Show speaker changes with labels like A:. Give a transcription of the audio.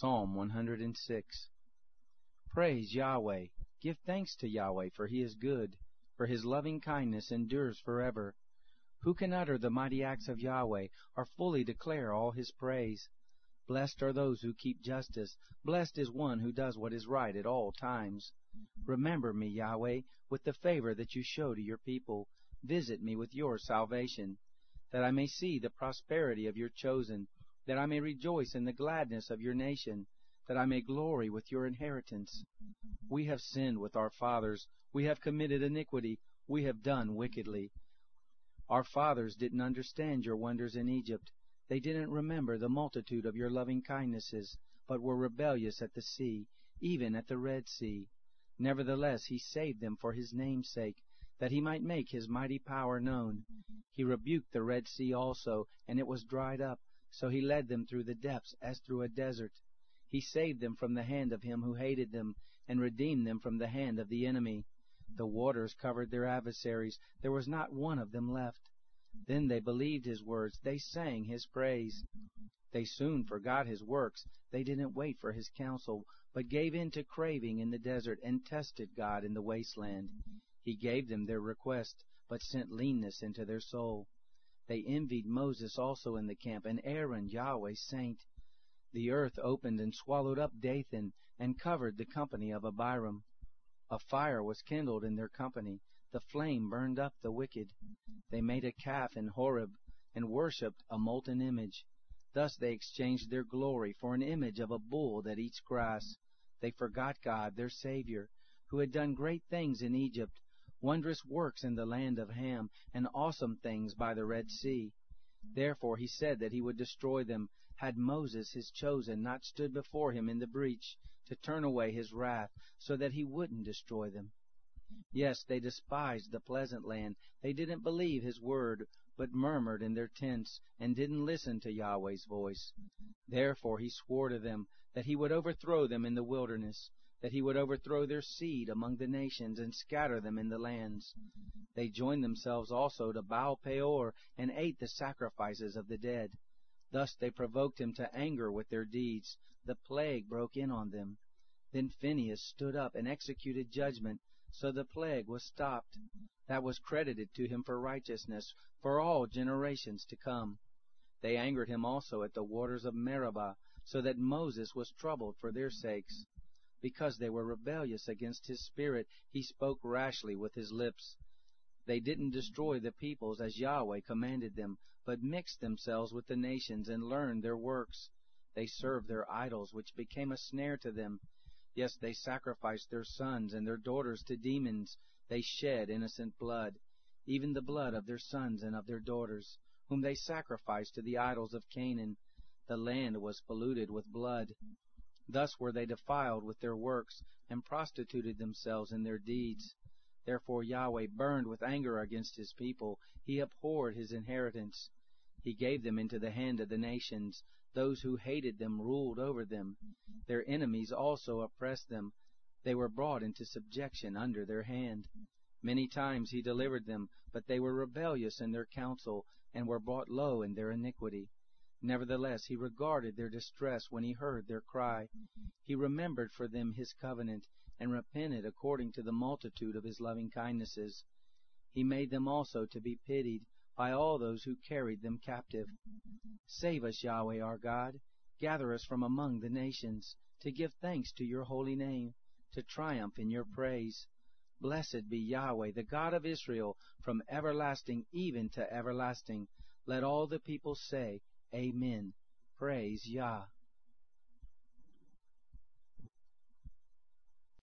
A: Psalm 106 Praise Yahweh! Give thanks to Yahweh, for he is good, for his loving kindness endures forever. Who can utter the mighty acts of Yahweh, or fully declare all his praise? Blessed are those who keep justice. Blessed is one who does what is right at all times. Remember me, Yahweh, with the favor that you show to your people. Visit me with your salvation, that I may see the prosperity of your chosen that I may rejoice in the gladness of your nation, that I may glory with your inheritance. We have sinned with our fathers, we have committed iniquity, we have done wickedly. Our fathers didn't understand your wonders in Egypt. They didn't remember the multitude of your loving kindnesses, but were rebellious at the sea, even at the Red Sea. Nevertheless, he saved them for his name's sake, that he might make his mighty power known. He rebuked the Red Sea also, and it was dried up, so he led them through the depths as through a desert. He saved them from the hand of him who hated them, and redeemed them from the hand of the enemy. The waters covered their adversaries, there was not one of them left. Then they believed his words, they sang his praise. They soon forgot his works, they didn't wait for his counsel, but gave in to craving in the desert, and tested God in the wasteland. He gave them their request, but sent leanness into their soul. They envied Moses also in the camp, and Aaron, Yahweh's saint. The earth opened and swallowed up Dathan, and covered the company of Abiram. A fire was kindled in their company, the flame burned up the wicked. They made a calf in Horeb, and worshipped a molten image. Thus they exchanged their glory for an image of a bull that eats grass. They forgot God, their Savior, who had done great things in Egypt, wondrous works in the land of Ham, and awesome things by the Red Sea. Therefore he said that he would destroy them, had Moses his chosen not stood before him in the breach, to turn away his wrath, so that he wouldn't destroy them. Yes, they despised the pleasant land. They didn't believe his word, but murmured in their tents, and didn't listen to Yahweh's voice. Therefore he swore to them that he would overthrow them in the wilderness, that he would overthrow their seed among the nations and scatter them in the lands. They joined themselves also to Baal Peor and ate the sacrifices of the dead. Thus they provoked him to anger with their deeds. The plague broke in on them. Then Phinehas stood up and executed judgment, so the plague was stopped. That was credited to him for righteousness for all generations to come. They angered him also at the waters of Meribah, so that Moses was troubled for their sakes. Because they were rebellious against his spirit, he spoke rashly with his lips. They didn't destroy the peoples as Yahweh commanded them, but mixed themselves with the nations and learned their works. They served their idols, which became a snare to them. Yes, they sacrificed their sons and their daughters to demons. They shed innocent blood, even the blood of their sons and of their daughters, whom they sacrificed to the idols of Canaan. The land was polluted with blood. Thus were they defiled with their works, and prostituted themselves in their deeds. Therefore Yahweh burned with anger against his people. He abhorred his inheritance. He gave them into the hand of the nations. Those who hated them ruled over them. Their enemies also oppressed them. They were brought into subjection under their hand. Many times he delivered them, but they were rebellious in their counsel, and were brought low in their iniquity. Nevertheless he regarded their distress when he heard their cry. He remembered for them his covenant, and repented according to the multitude of his loving kindnesses. He made them also to be pitied by all those who carried them captive. Save us, Yahweh our God. Gather us from among the nations, to give thanks to your holy name, to triumph in your praise. Blessed be Yahweh, the God of Israel, from everlasting even to everlasting. Let all the people say, Amen. Praise Yah.